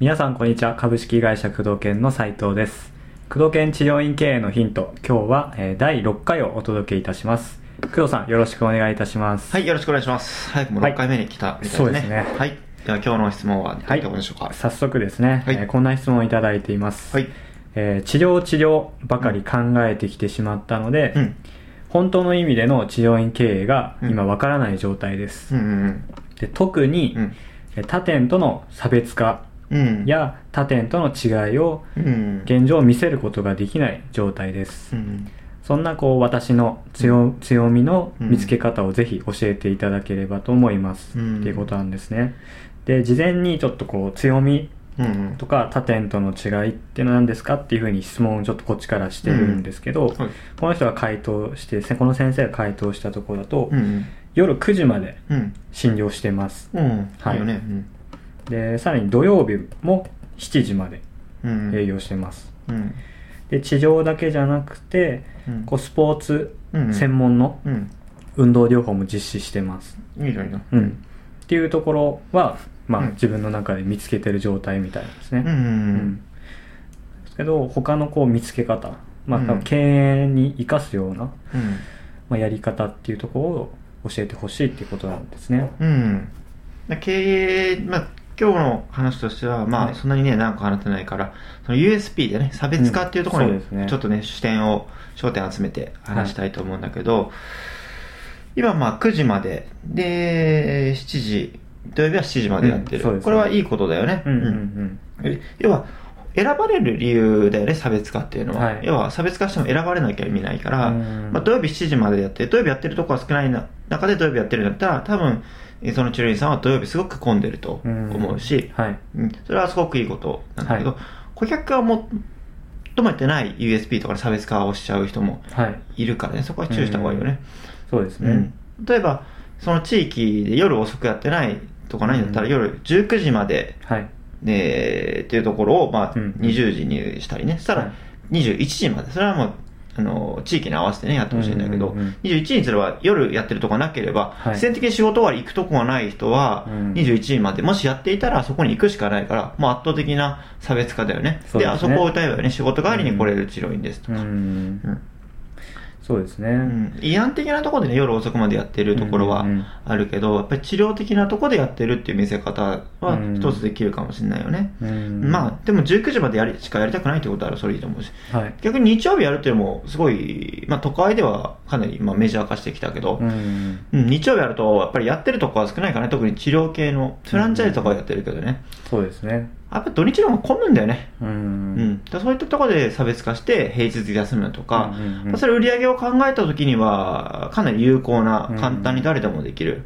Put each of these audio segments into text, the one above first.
皆さんこんにちは株式会社工藤研の斉藤です工藤研治療院経営のヒント今日は、えー第6回をお届けいたします工藤さんよろしくお願いいたしますはい、よろしくお願いします。早くもはい6回目に来たみたいですね。そうですねはい。では今日の質問はどういったことでしょうか？早速ですね、はいえーこんな質問をいただいています、はい。えー治療治療ばかり考えてきてしまったので、うん。本当の意味での治療院経営がうん。今わからない状態です、うんうんで特に、うん。えー他店との差別化うん。や他店との違いをうん。現状見せることができない状態です、うん。そんなこう私の強強みの見つけ方をぜひ教えていただければと思います、うん。っていうことなんですね。で事前にちょっとこう強みうん。とか他店との違いっていうのは何ですかっていうふうに質問をちょっとこっちからしてるんですけど、はい。この人が回答してこの先生が回答したところだと、うん。夜9時までうん。診療してますうん。はいね。うん。でさらに土曜日も7時までうん。営業してます、うん。で地上だけじゃなくてうん。こうスポーツうん専門のうん。運動療法も実施してます、いいじゃんいいな。うん、っていうところは、まあうん。自分の中で見つけてる状態みたいですね。ですけど他のこう見つけ方、まあうん。経営に生かすような、うん。まあ、やり方っていうところを教えてほしいっていうことなんですね。うん。で経営、まあ、今日の話としては、まあ、はい。そんなにね、長く話ってないから、その USP でね、差別化っていうところにちょっとね、視点を、焦点を集めて話したいと思うんだけど、今、まあ、9時まで、で、7時、土曜日は7時までやってる。うんね。これはいいことだよね。うんうんうん。え要は、選ばれる理由だよね、差別化っていうのは。はい。要は、差別化しても選ばれなきゃ意味ないから、うん。まあ、土曜日7時までやって、土曜日やってるとこは少ないな中で土曜日やってるんだったら、多分、えその治療院さんは土曜日すごく混んでると思うし、それはすごくいいことなんだけど、はい。顧客が求めてない USP とかで差別化をしちゃう人もはい。いるからね、そこは注意した方がいいよね。そうですね、うん例えば、その地域で夜遅くやってないとかないんだったら、うん。夜19時まではい。で、っていうところを、まあ、うん。20時にしたりね。そしたはい。ら、21時まで。それはもう、あの、地域に合わせてね、やってほしいんだけど、うんうんうん21時にすれば夜やってるとこなければ、はい。必然的に仕事終わり行くとこがない人は、うん。21時まで、もしやっていたらそこに行くしかないから、もう圧倒的な差別化だよね。でそうですね。あそこを歌えばよね、仕事帰りに来れる治療院ですとか。うん。うんそうですね、うん、慰安的なところでね、夜遅くまでやってるところはうんうんうん。あるけど、やっぱり治療的なところでやってるっていう見せ方はうん。一つできるかもしれないよね。うん。まあ、でも19時までやりしかやりたくないってことはそれいいと思うし、はい。逆に日曜日やるっていうのもすごい、まあ都会ではかなりまあメジャー化してきたけどう、んうん日曜日やるとやっぱりやってるとこは少ないからね、特に治療系のフランチャイズとかはやってるけどね、そうですねやっぱり土日の方が混むんだよね。うん。うん、そういったところで差別化して平日休むとか、うんうんそれ売り上げを考えた時にはかなり有効なうん簡単に誰でもできる、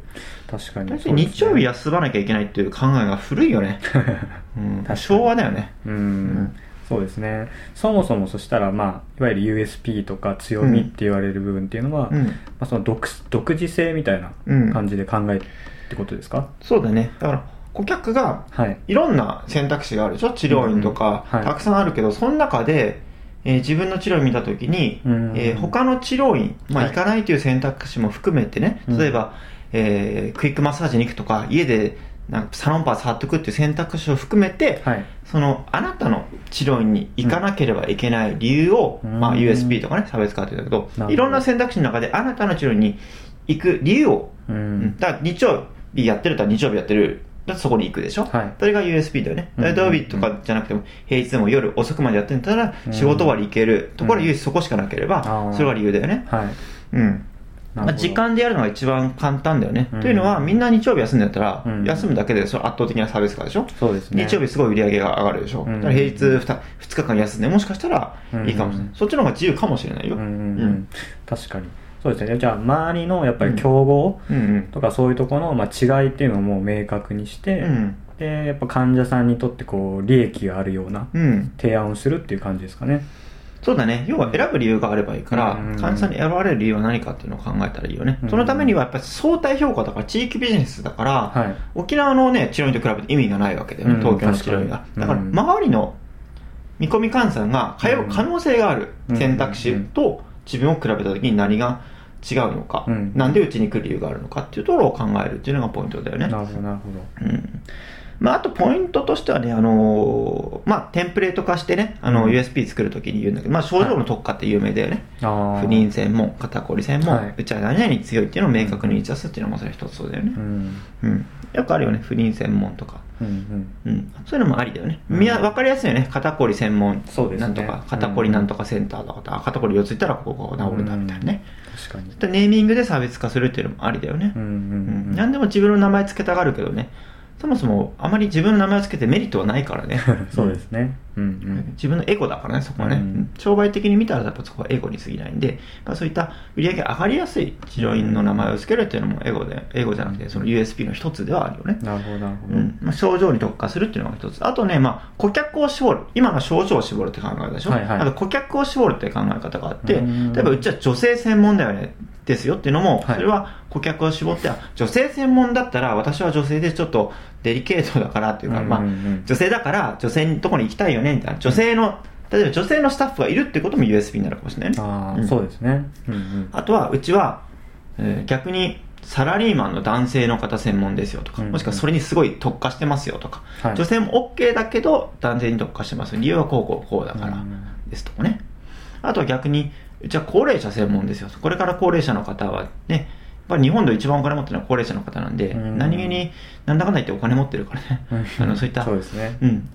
確かに。だって日曜日休まなきゃいけないっていう考えが古いよね、うん。昭和だよね。うん、ん。そうですね。そもそもそしたらまあいわゆる USP とか強みって言われる部分っていうのは、まうん。あ、その独独自性みたいなうん。感じで考えってことですか、そうだね。だから顧客がはい。いろんな選択肢があるでしょ？治療院とか、うんはい。たくさんあるけどその中で、えー自分の治療院見た時に、うんえー他の治療院、まあ、はい。行かないという選択肢も含めてね、うん。例えば、えークイックマッサージに行くとか家でなんかサロンパー触っていくっていう選択肢を含めて、はい。そのあなたの治療院に行かなければいけない理由を、うん。まあ、USP とかね差別化って言うんだけどいろんな選択肢の中であなたの治療院に行く理由を、ううん。んだから日曜日やってると日曜日やってるだってそこに行くでしょ、はい。それが USP だよね、うん土曜日とかじゃなくても平日でも夜遅くまでやってんだったら仕事終わり行ける、ところは唯一そこしかなければ、それが理由だよね。はい。うん。まあ、時間でやるのが一番簡単だよね、うん。というのはみんな日曜日休んでたら、うん。休むだけでそれ圧倒的な差別化でしょ？そうですね。日曜日すごい売り上げが上がるでしょ、うん。だから平日 2, 2日間休んでもしかしたらいいかもしれない、うん。そっちの方が自由かもしれないよ、うん。確かにそうですね。じゃあ周りのやっぱり競合とかそういうところのまあ違いっていうのをもう明確にして、うん。でやっぱ患者さんにとってこう利益があるようなうん。提案をするっていう感じですかね。そうだね。要は選ぶ理由があればいいから、うん。患者さんに選ばれる理由は何かっていうのを考えたらいいよね、うん。そのためにはやっぱり相対評価だから地域ビジネスだから、はい。沖縄のね治療院と比べて意味がないわけだよね、うん東京の治療院がだからうん。周りの見込み換算が通う可能性がある選択肢と自分を比べた時に何が違うのか、うんなんでうちに来る理由があるのかっていうところを考えるっていうのがポイントだよね。なるほどなるほどうんまあ、あとポイントとしてはね、あのーまあ、テンプレート化してね、あの、うん USP 作るときに言うんだけど、まあ、症状の特化って有名だよね。あー不妊専門、肩こり専門、はいうちは何々に強いっていうのを明確に打ち出すっていうのもそれ一つそうだよねう。んうん。よくあるよね、不妊専門とか。うんうんうん。そういうのもありだよね。うんみやわかりやすいよね。肩こり専門、そうですねなんとか、肩こりなんとかセンターとか、あ肩こり4ついったらここが治るんだみたいなね。確かに。でネーミングで差別化するっていうのもありだよね。うんうんうんうん。何でも自分の名前つけたがるけどね、そもそもあまり自分の名前をつけてメリットはないからね。そうですねうんうん自分のエゴだからね、そこはね、うん商売的に見たらやっぱそこはエゴに過ぎないんで、まあ、そういった売り上げ上がりやすい治療院の名前を付けるっていうのもエゴで、エゴじゃなくてその USP の一つではあるよね。なるほどなるほどうんまあ、症状に特化するっていうのが一つ。あとね、まあ、顧客を絞る。今の症状を絞るって考え方でしょ？はいはいあと顧客を絞るって考え方があって、うん例えばうちは女性専門だよね。ですよっていうのも、はいそれは顧客を絞って、あ女性専門だったら私は女性でちょっとデリケートだからっていうか、まあうんうんうん、女性だから女性のところに行きたいよねみたいな。女性の、例えば女性のスタッフがいるってことも USB になるかもしれないね。ああ、うんそうですねうんうんあとは、うちは、えー逆に、サラリーマンの男性の方専門ですよとか、うんもしくはそれにすごい特化してますよとか、はい女性も OK だけど男性に特化してます。理由はこうこうこうだからうんですとかね。あとは逆に、うちは高齢者専門ですよ。と。これから高齢者の方はね、やっぱり日本で一番お金持ってるのは高齢者の方なんで、うん。何気になんだかんだ言ってお金持ってるからね。あのそういったそうですね。うん。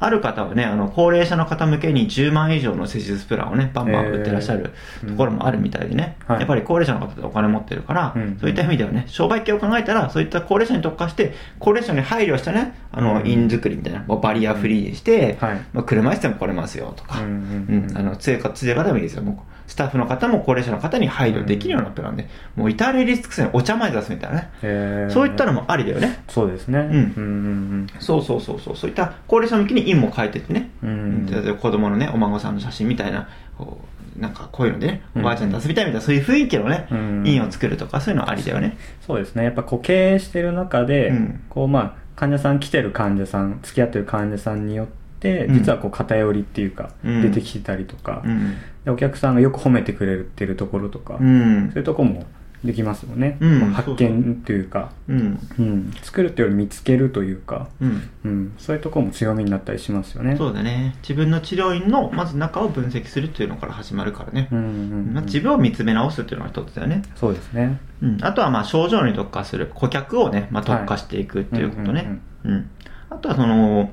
ある方はね、あの、高齢者の方向けに10万以上の施術プランをね、バンバン売ってらっしゃるえーところもあるみたいでね。はい。やっぱり高齢者の方ってお金持ってるから、うん。そういった意味ではね、商売系を考えたら、そういった高齢者に特化して、高齢者に配慮したね、あの、うん。印作りみたいな、バリアフリーにして、はい。まあ、車椅子でも来れますよとか、うんうんうん。あの、強いか強い方でもいいですよ。もうスタッフの方も高齢者の方に配慮できるようなプランで、もう至れり尽くせにお茶まで出すみたいなね。そういったのもありだよね。そうですね。んうん。うんそうそうそうそう、そういった高齢者向きに印も変えてってね、うん。うん例えば子供のね、お孫さんの写真みたいな、こう、なんかこういうのでね、うん。おばあちゃんと遊びたいみたいな、そういう雰囲気のねうん、印を作るとか、そういうのありだよね。そうですね。やっぱこう経営してる中で、うん。こうまあ患者さん来てる患者さん付き合ってる患者さんによってうん実はこう偏りっていうか、うん出てきたりとか、うん。でお客さんがよく褒めてくれてるところとか、うんそういうとこもできますよね、うんまあ発見というかうん。うん、作るっていうより見つけるというか、うん。うん、そういうところも強みになったりしますよねそうだね。自分の治療院の、まず中を分析するっていうのから始まるからねう。んうんうんまあ、自分を見つめ直すっていうのが一つだよね。そうですねうん。あとはまあ症状に特化する。顧客をね、まあ、特化していくっていうことね。うん。あとはその、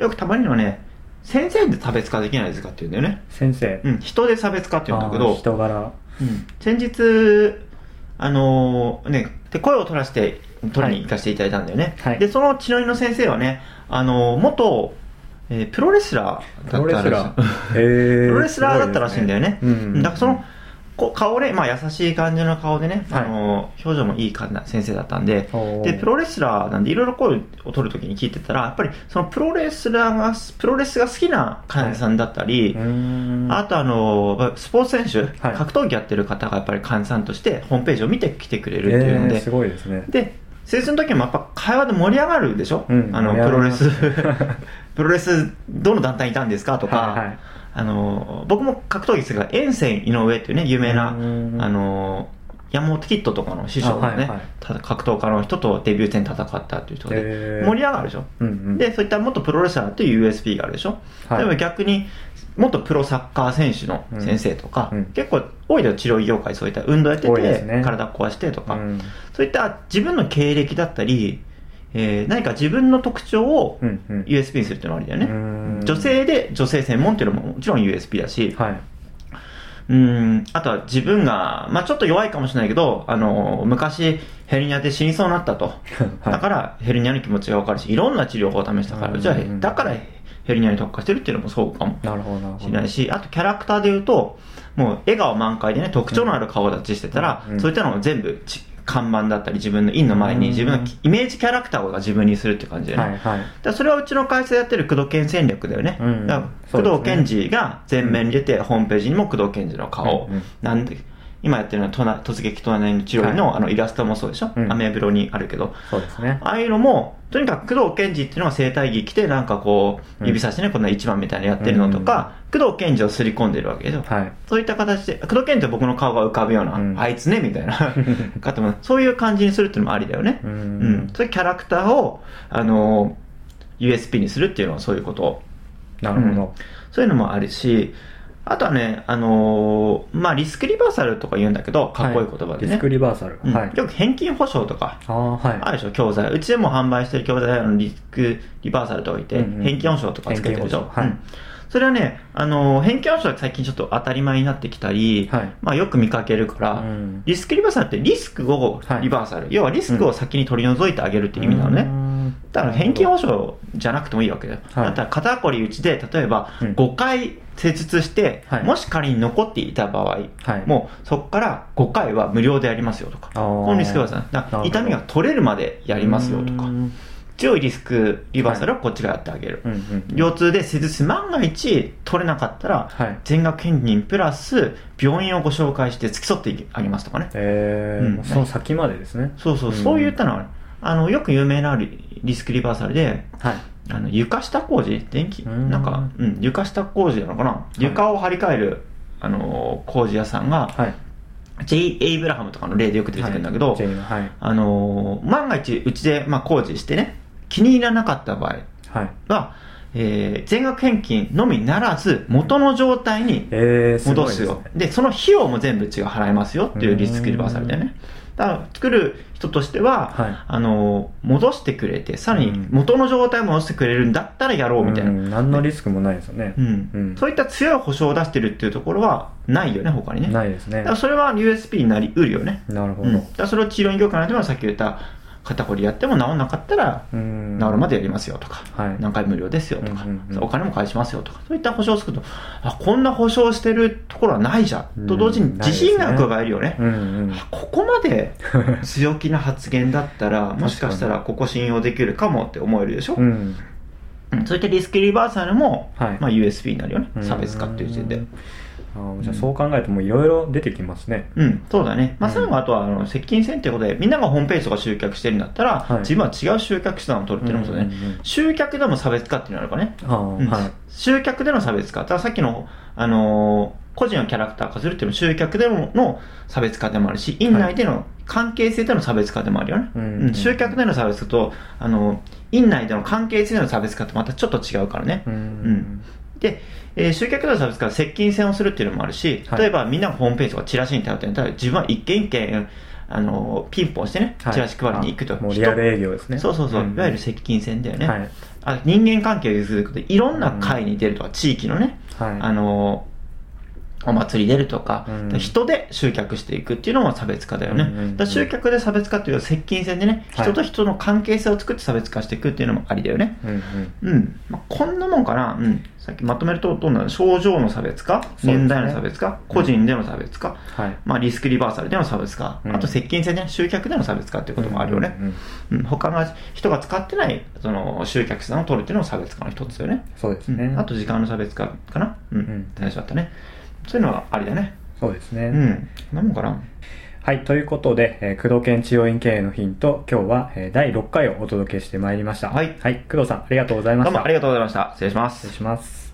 よくたまにのね、先生で差別化できないですかって言うんだよね。先生。うん。人で差別化って言うんだけど、人柄。うん。先日、あのーね、で、声を取らせて、取りに行かせていただいたんだよね。はい。で、その治療院の先生はね、あのー元、えープロレスラープロレスラだったらしい。ーへー。プロレスラーだったらしいんだよね。ねうん。だからその、こう顔で、まあ優しい感じの顔でね、はい。あのー表情もいい感じな先生だったんでで、プロレスラーなんでいろいろ声を取るときに聞いてたら、やっぱりそのプロレスラーが、プロレスが好きな患者さんだったり、うーん。あとあの、スポーツ選手、はい。格闘技やってる方がやっぱり患者さんとしてホームページを見てきてくれるっていうので、えーすごいですね。で、施術の時もやっぱ会話で盛り上がるでしょ、うんあの、プロレス。プロレス、どの団体にいたんですか？とか、はいはいあの、僕も格闘技ですが、遠征井上っていうね、有名な、あうんの、山本キッドとかの師匠のね、あはいはい。格闘家の人とデビュー戦戦ったっていう人で、盛り上がるでしょ、うんうん。で、そういった元プロレスラーっていう USB があるでしょ、はい。例えば逆に、元プロサッカー選手の先生とか、うん。うん結構多いのよ、治療医業界、そういった運動やってて、ね。体壊してとか、うん。そういった自分の経歴だったり、えー何か自分の特徴をうんうん。USB にするっていうのがありだよね。うん。女性で女性専門っていうのももちろん USB だし、はい。うん、あとは自分が、まあちょっと弱いかもしれないけど、あの、昔ヘルニアで死にそうになったと。はい。だからヘルニアの気持ちがわかるし、いろんな治療法を試したから、うんじゃあ、だからヘルニアに特化してるっていうのもそうかも。しれないし、あとキャラクターで言うと、もう笑顔満開でね、特徴のある顔立ちしてたら、うん。そういったのを全部ち看板だったり自分の印の前にうん。自分のイメージキャラクターを自分にするって感じでね。はいはい。だそれはうちの会社でやってる工藤健戦略だよね。うんだから工藤健二が前面に出て、ホームページにも工藤健二の顔、うんうん。なんで、今やってるのはとな突撃隣の治療院の,、はいあのイラストもそうでしょ、うんアメブロにあるけど、そうですね。ああいうのも、とにかく工藤健二っていうのは生体着着て、なんかこう、うん指差しね、こんな一番みたいなのやってるのとか、工藤健二を刷り込んでるわけでしょ。はい。そういった形で、工藤健二って僕の顔が浮かぶような、うんあいつね、みたいな 方も、そういう感じにするっていうのもありだよね。ううん。ん。そういうキャラクターを、あの、USP にするっていうのはそういうこと。なるほど。そういうのもあるし、あとはね、あのーまあ、リスクリバーサルとか言うんだけど、かっこいい言葉でね。リスクリバーサル。うんはい。よく返金保証とか、ああ、はい。あるでしょ、教材。うちでも販売してる教材のリスクリバーサルとかいて、うんうん返金保証とかつけてるでしょ。はいうんそれはね、あのー返金保証が最近ちょっと当たり前になってきたり、はいまあよく見かけるから、うんリスクリバーサルってリスクをリバーサル。要はリスクを先に取り除いてあげるっていう意味なのね。うんだから返金保証じゃなくてもいいわけだよ。はいだったら肩こりうちで、例えばうん5回施術して、はいもし仮に残っていた場合、はいもうそこから5回は無料でやりますよとか。このリスクリバーサル。だ痛みが取れるまでやりますよとかう。ん強いリスクリバーサルはこっちがやってあげる。うんうん。腰痛で施術万が一取れなかったら、はい。全額返金プラス病院をご紹介して付き添ってあげますとかね。えー、うんその先までですね。そうそう、んそういったのはね、あの、よく有名なリリスクリバーサルで、はい。あの床下工事？電気？うんなんか、うん、床下工事なのかな、床を張り替える、あのー工事屋さんが、はい。J. エイブラハムとかの例でよく出てくるんだけど、はいはい。あのー万が一うちで、まあ、工事してね気に入らなかった場合はい。は、えー全額返金のみならず元の状態にえー、すごい戻ですすねよ。で、その費用も全部うちが払いますよっていうリスクリバーサルだよね。だから、作る人としては、はいあの、戻してくれて、さらにうん元の状態を戻してくれるんだったらやろうみたいな。うん何のリスクもないですよね。うんうんそういった強い保証を出してるっていうところはないよね、他にね。ないですねだからそれは USP になりうるよね。なるほど。うん。だからそれを治療院業界なんていうのはさっき言った肩こりやっても治んなかったら、うん治るまでやりますよとか、はい何回無料ですよとか、うんうんうんお金も返しますよとか、そういった保証を作ると、あ、こんな保証してるところはないじゃん。と同時にうん自信が加えるよね。うんうん。あここまで強気な発言だったら、もしかしたらここ信用できるかもって思えるでしょ、うん。うんそういったリスクリバーサルも、はいまあ、USB になるよね。うん差別化っていう時点で。あーじゃあそう考えるともういろいろ出てきますね。うん、そうだね。まあ、うん最後あとは、あの、接近戦っていうことで、みんながホームページとか集客してるんだったら、はい自分は違う集客手段を取るっていうのもそうだね。うんうんうん集客でも差別化っていうのがあるからね。ああ、うんはい。集客での差別化。だからさっきの、あのー個人のキャラクター化するっていうのも集客でのの差別化でもあるし、院内での関係性での差別化でもあるよね。うんうん集客での差別化と、あの院内での関係性での差別化ってまたちょっと違うからね。うんんで、えー集客での差別化は接近戦をするっていうのもあるし、はい例えばみんながホームページとかチラシに頼ってたら、自分は一件一件、あのーピンポンしてね、はいチラシ配りに行くと。あもうリアル営業ですね。そうそうそう、んいわゆる接近戦だよね。はい。あ人間関係をすることでいろんな会に出るとか、地域のね、はい。あのお祭り出るとか、うん人で集客していくっていうのも差別化だよね。うんうんうんだ集客で差別化っていうのは接近戦でね、はい人と人の関係性を作って差別化していくっていうのもありだよね。うんうん。うん。まあ、こんなもんかな。うん。さっきまとめるとどうなの？症状の差別化、ね年代の差別化、個人での差別化、はい。まあ、リスクリバーサルでの差別化、うんあと接近戦で、ね、集客での差別化っていうこともあるよね。うんうんうんうん他が人が使ってないその集客手段を取るっていうのも差別化の一つだよね。そうですね。あと時間の差別化かな？うん。ん大事だったね。そういうのはありだね。そうですね。うん。そんなもんかな。はい。ということで、えー、工藤研治療院経営のヒント、今日は、えー第6回をお届けしてまいりました。はいはい。工藤さん、ありがとうございました。どうもありがとうございました。失礼します失礼。します。